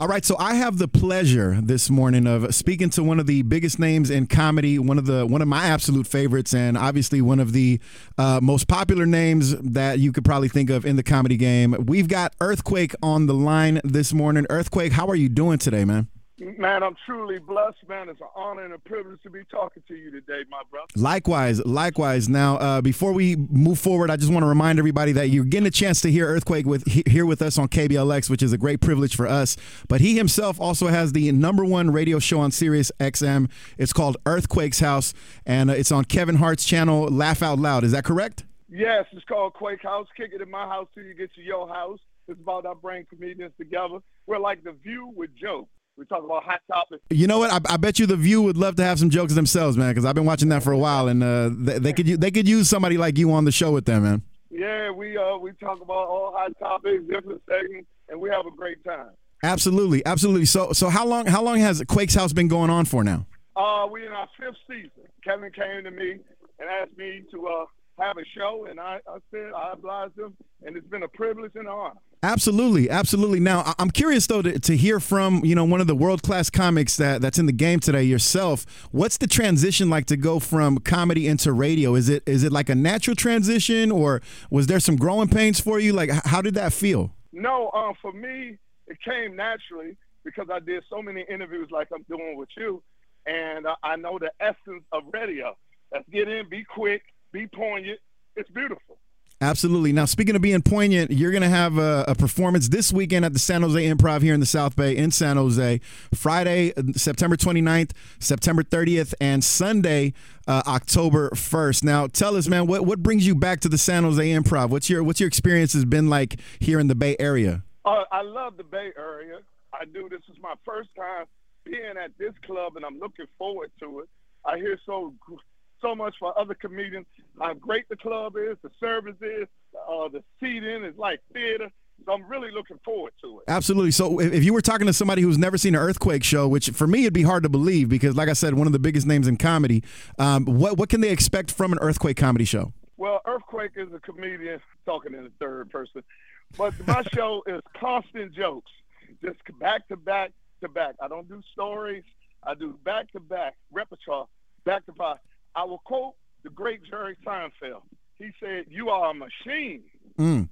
All right, so I have the pleasure this morning of speaking to one of the biggest names in comedy, one of the one of my absolute favorites, and obviously one of the uh, most popular names that you could probably think of in the comedy game. We've got Earthquake on the line this morning. Earthquake, how are you doing today, man? Man, I'm truly blessed, man. It's an honor and a privilege to be talking to you today, my brother. Likewise, likewise. Now, uh, before we move forward, I just want to remind everybody that you're getting a chance to hear Earthquake with here with us on KBLX, which is a great privilege for us. But he himself also has the number one radio show on Sirius XM. It's called Earthquake's House, and uh, it's on Kevin Hart's channel, Laugh Out Loud. Is that correct? Yes, it's called Quake House. Kick it in my house till you get to your house. It's about I bring comedians together. We're like the View with jokes. We talk about hot topics. You know what? I, I, bet you the View would love to have some jokes themselves, man. Because I've been watching that for a while, and uh, they, they, could they could use somebody like you on the show with them, man. Yeah, we uh we talk about all hot topics, different segments, and we have a great time. Absolutely, absolutely. So so how long how long has Quake's House been going on for now? Uh, we in our fifth season. Kevin came to me and asked me to uh have a show, and I, I said I obliged him, and it's been a privilege and an honor. Absolutely, absolutely. Now, I'm curious though to, to hear from you know one of the world class comics that that's in the game today yourself. What's the transition like to go from comedy into radio? Is it is it like a natural transition, or was there some growing pains for you? Like, how did that feel? No, um, for me, it came naturally because I did so many interviews like I'm doing with you, and I know the essence of radio. Let's get in, be quick, be poignant. It's beautiful. Absolutely. Now, speaking of being poignant, you're going to have a, a, performance this weekend at the San Jose Improv here in the South Bay in San Jose. Friday, September 29th, September 30th, and Sunday, uh, October 1st. Now, tell us, man, what, what brings you back to the San Jose Improv? What's your what's your experience has been like here in the Bay Area? Uh, I love the Bay Area. I do. This is my first time being at this club, and I'm looking forward to it. I hear so so much for other comedians. How great the club is, the service is, uh, the seating is like theater. So I'm really looking forward to it. Absolutely. So if you were talking to somebody who's never seen an earthquake show, which for me it'd be hard to believe because, like I said, one of the biggest names in comedy. Um, what what can they expect from an earthquake comedy show? Well, earthquake is a comedian talking in the third person, but my show is constant jokes, just back to back to back. I don't do stories. I do back to back repertoire, back to back. I will quote the great Jerry Seinfeld. He said, "You are a machine." Mm.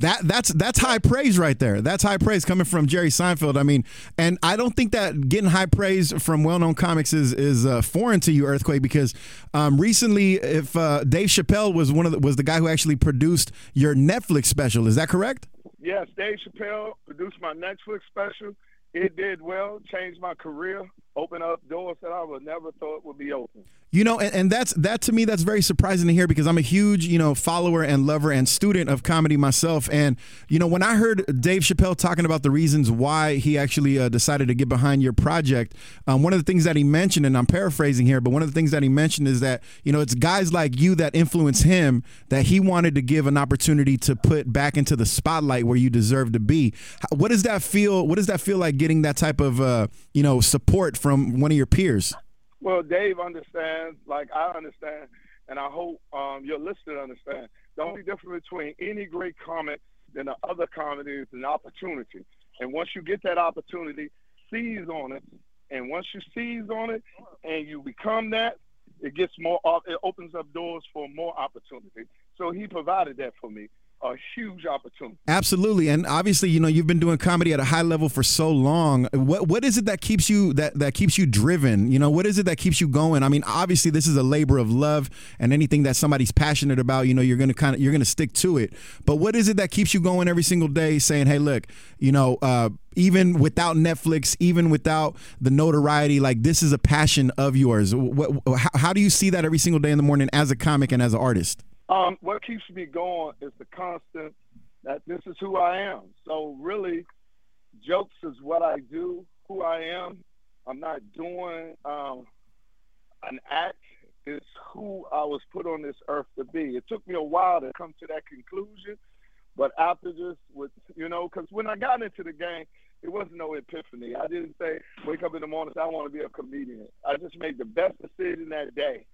That that's that's high praise right there. That's high praise coming from Jerry Seinfeld. I mean, and I don't think that getting high praise from well-known comics is is uh, foreign to you, Earthquake, because um, recently, if uh, Dave Chappelle was one of the, was the guy who actually produced your Netflix special, is that correct? Yes, Dave Chappelle produced my Netflix special. It did well, changed my career, opened up doors that I would never thought would be open. You know, and, and, that's that to me that's very surprising to hear because I'm a huge, you know, follower and lover and student of comedy myself. And you know, when I heard Dave Chappelle talking about the reasons why he actually uh, decided to get behind your project, um, one of the things that he mentioned, and I'm paraphrasing here, but one of the things that he mentioned is that you know it's guys like you that influence him that he wanted to give an opportunity to put back into the spotlight where you deserve to be. What does that feel? What does that feel like getting that type of uh, you know support from one of your peers? Well, Dave understands, like I understand, and I hope um, your listener understand. The only difference between any great comic than the other comedy is an opportunity. And once you get that opportunity, seize on it. And once you seize on it and you become that, it gets more. It opens up doors for more opportunity. So he provided that for me a huge opportunity. Absolutely, and obviously, you know, you've been doing comedy at a high level for so long. What what is it that keeps you that that keeps you driven? You know, what is it that keeps you going? I mean, obviously, this is a labor of love, and anything that somebody's passionate about, you know, you're gonna kind of you're gonna stick to it. But what is it that keeps you going every single day, saying, "Hey, look, you know." Uh, even without Netflix, even without the notoriety, like this is a passion of yours. What, how, how do you see that every single day in the morning as a comic and as an artist? Um, what keeps me going is the constant that this is who I am. So really, jokes is what I do, who I am. I'm not doing um, an act. It's who I was put on this earth to be. It took me a while to come to that conclusion, but after just with you know, because when I got into the game, it wasn't no epiphany. I didn't say wake up in the morning I want to be a comedian. I just made the best decision that day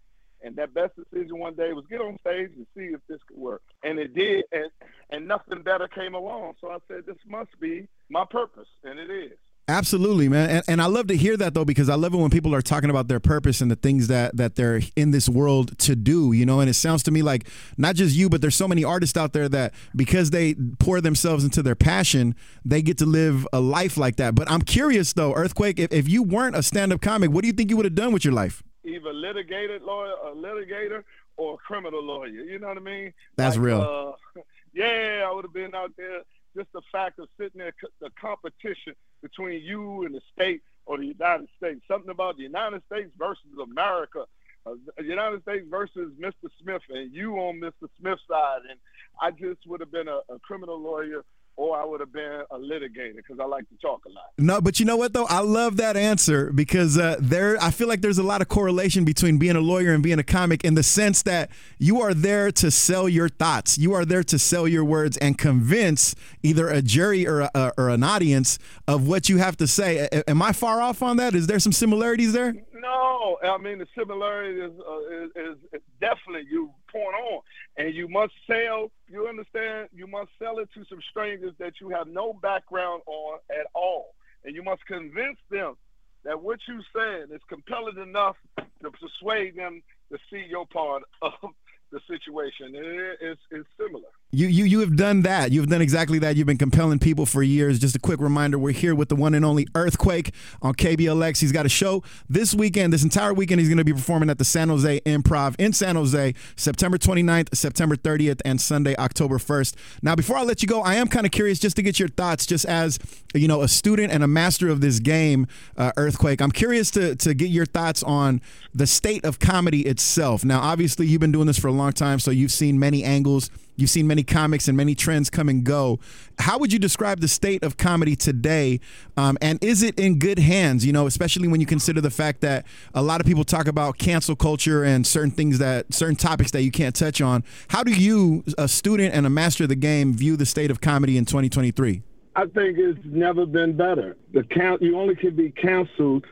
and that best decision one day was get on stage and see if this could work. And it did, and, and nothing better came along. So I said, this must be my purpose, and it is. Absolutely, man. And, and I love to hear that though, because I love it when people are talking about their purpose and the things that that they're in this world to do, you know, and it sounds to me like not just you, but there's so many artists out there that because they pour themselves into their passion, they get to live a life like that. But I'm curious though, Earthquake, if, if you weren't a stand-up comic, what do you think you would have done with your life? Either litigated lawyer, a litigator, or a criminal lawyer. You know what I mean? That's like, real. Uh, yeah, I would have been out there. Just the fact of sitting there, the competition between you and the state or the United States. Something about the United States versus America. Uh, United States versus Mr. Smith, and you on Mr. Smith's side. And I just would have been a, a criminal lawyer or I would have been a litigator because I like to talk a lot. No, but you know what though? I love that answer because uh, there, I feel like there's a lot of correlation between being a lawyer and being a comic in the sense that you are there to sell your thoughts, you are there to sell your words and convince either a jury or a, or an audience of what you have to say. Am I far off on that? Is there some similarities there? No, I mean the similarity is, uh, is, is, definitely you point on, and you must sell. You understand? You must sell it to some strangers that you have no background on at all, and you must convince them that what you're saying is compelling enough to persuade them to see your part of the situation. It is it's similar. You, you you have done that. You've done exactly that. You've been compelling people for years. Just a quick reminder: we're here with the one and only Earthquake on KBLX. He's got a show this weekend. This entire weekend, he's going to be performing at the San Jose Improv in San Jose, September 29th, September 30th, and Sunday, October 1st. Now, before I let you go, I am kind of curious just to get your thoughts, just as you know, a student and a master of this game, uh, Earthquake. I'm curious to to get your thoughts on the state of comedy itself. Now, obviously, you've been doing this for a long time, so you've seen many angles You've seen many comics and many trends come and go. How would you describe the state of comedy today? Um, and is it in good hands? You know, especially when you consider the fact that a lot of people talk about cancel culture and certain things that certain topics that you can't touch on. How do you, a student and a master of the game, view the state of comedy in 2023? I think it's never been better. The count you only can be canceled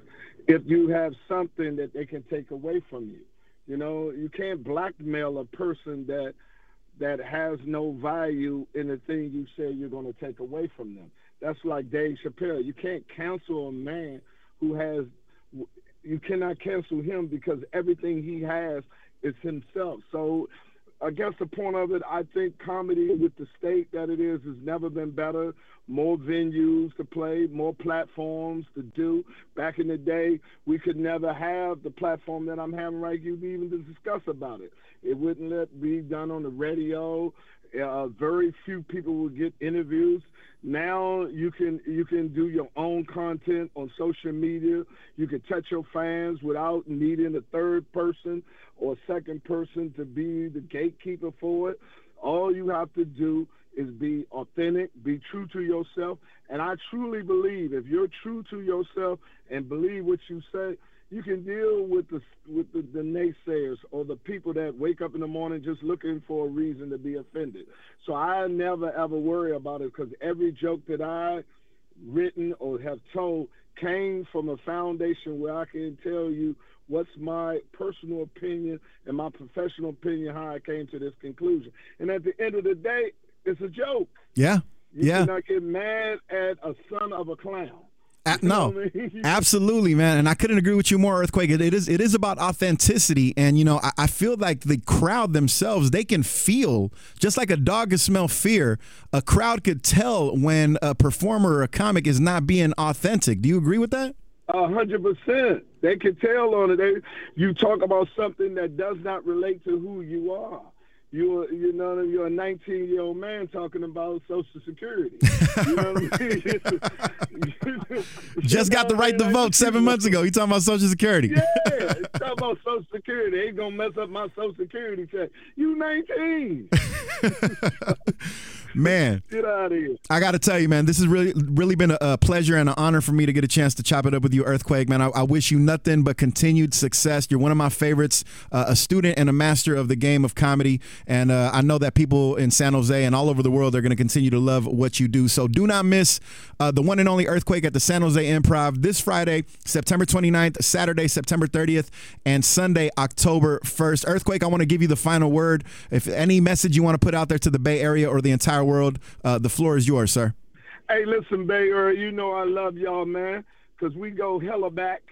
if you have something that they can take away from you. You know, you can't blackmail a person that that has no value in the thing you say you're going to take away from them. That's like Dave Chappelle. You can't cancel a man who has, you cannot cancel him because everything he has is himself. So I guess the point of it, I think comedy with the state that it is has never been better. More venues to play, more platforms to do. Back in the day, we could never have the platform that I'm having right here even to discuss about it. It wouldn't let be done on the radio. Uh, very few people would get interviews. Now you can you can do your own content on social media. You can touch your fans without needing a third person or second person to be the gatekeeper for it. All you have to do is be authentic, be true to yourself. And I truly believe if you're true to yourself and believe what you say, you can deal with the with the, the, naysayers or the people that wake up in the morning just looking for a reason to be offended. So I never ever worry about it because every joke that I written or have told came from a foundation where I can tell you what's my personal opinion and my professional opinion how I came to this conclusion. And at the end of the day, it's a joke. Yeah. You yeah. cannot get mad at a son of a clown. Uh, no, absolutely, man, and I couldn't agree with you more. Earthquake. It, it is it is about authenticity, and you know I, I, feel like the crowd themselves they can feel just like a dog can smell fear. A crowd could tell when a performer or a comic is not being authentic. Do you agree with that? A hundred percent. They can tell on it. They, you talk about something that does not relate to who you are you're you know you're a 19 year old man talking about Social Security. You know what I mean? Just got the right to vote seven months ago. You talking about Social Security? Yeah, talking about Social Security. Ain't gonna mess up my Social Security check. You 19. man, get out of here. I got to tell you, man, this has really, really been a, a, pleasure and an honor for me to get a chance to chop it up with you, Earthquake. Man, I, I wish you nothing but continued success. You're one of my favorites, uh, a student and a master of the game of comedy, and uh, I know that people in San Jose and all over the world are going to continue to love what you do. So do not miss uh, the one and only Earthquake at the San Jose Improv this Friday, September 29th, Saturday, September 30th, and Sunday, October 1st. Earthquake, I want to give you the final word. If any message you want to put out there to the Bay Area or the entire world, uh, the floor is yours, sir. Hey, listen, Bay Area, you know I love y'all, man, because we go hella back.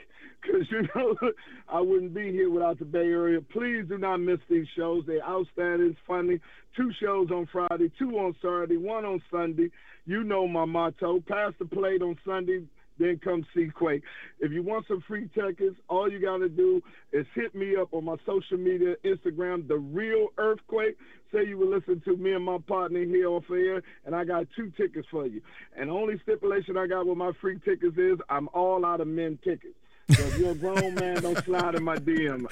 Because, you know, I wouldn't be here without the Bay Area. Please do not miss these shows. They're outstanding, funny. Two shows on Friday, two on Saturday, one on Sunday. You know my motto pass the plate on Sunday, then come see Quake. If you want some free tickets, all you got to do is hit me up on my social media, Instagram, The Real Earthquake. Say you will listen to me and my partner here off air, and I got two tickets for you. And the only stipulation I got with my free tickets is I'm all out of men tickets. So if you're a grown man, don't slide in my DM.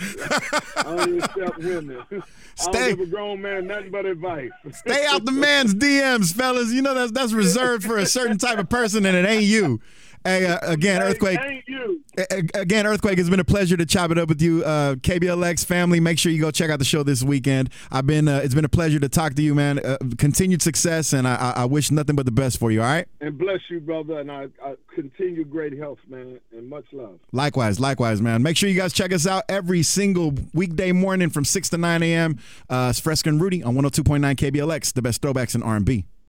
I only accept women. I don't give a grown man nothing but advice. Stay out the man's DMs, fellas. You know that's that's reserved for a certain type of person, and it ain't you. Hey, uh, again, Earthquake. Again, Earthquake. It's been a pleasure to chop it up with you, uh, KBLX family. Make sure you go check out the show this weekend. I've been. Uh, it's been a pleasure to talk to you, man. Uh, continued success, and I, I, wish nothing but the best for you. All right. And bless you, brother, and I, I continue great health, man, and much love. Likewise, likewise, man. Make sure you guys check us out every single weekday morning from six to nine a.m. Uh, it's Fresca and Rudy on 102.9 KBLX, the best throwbacks in R&B.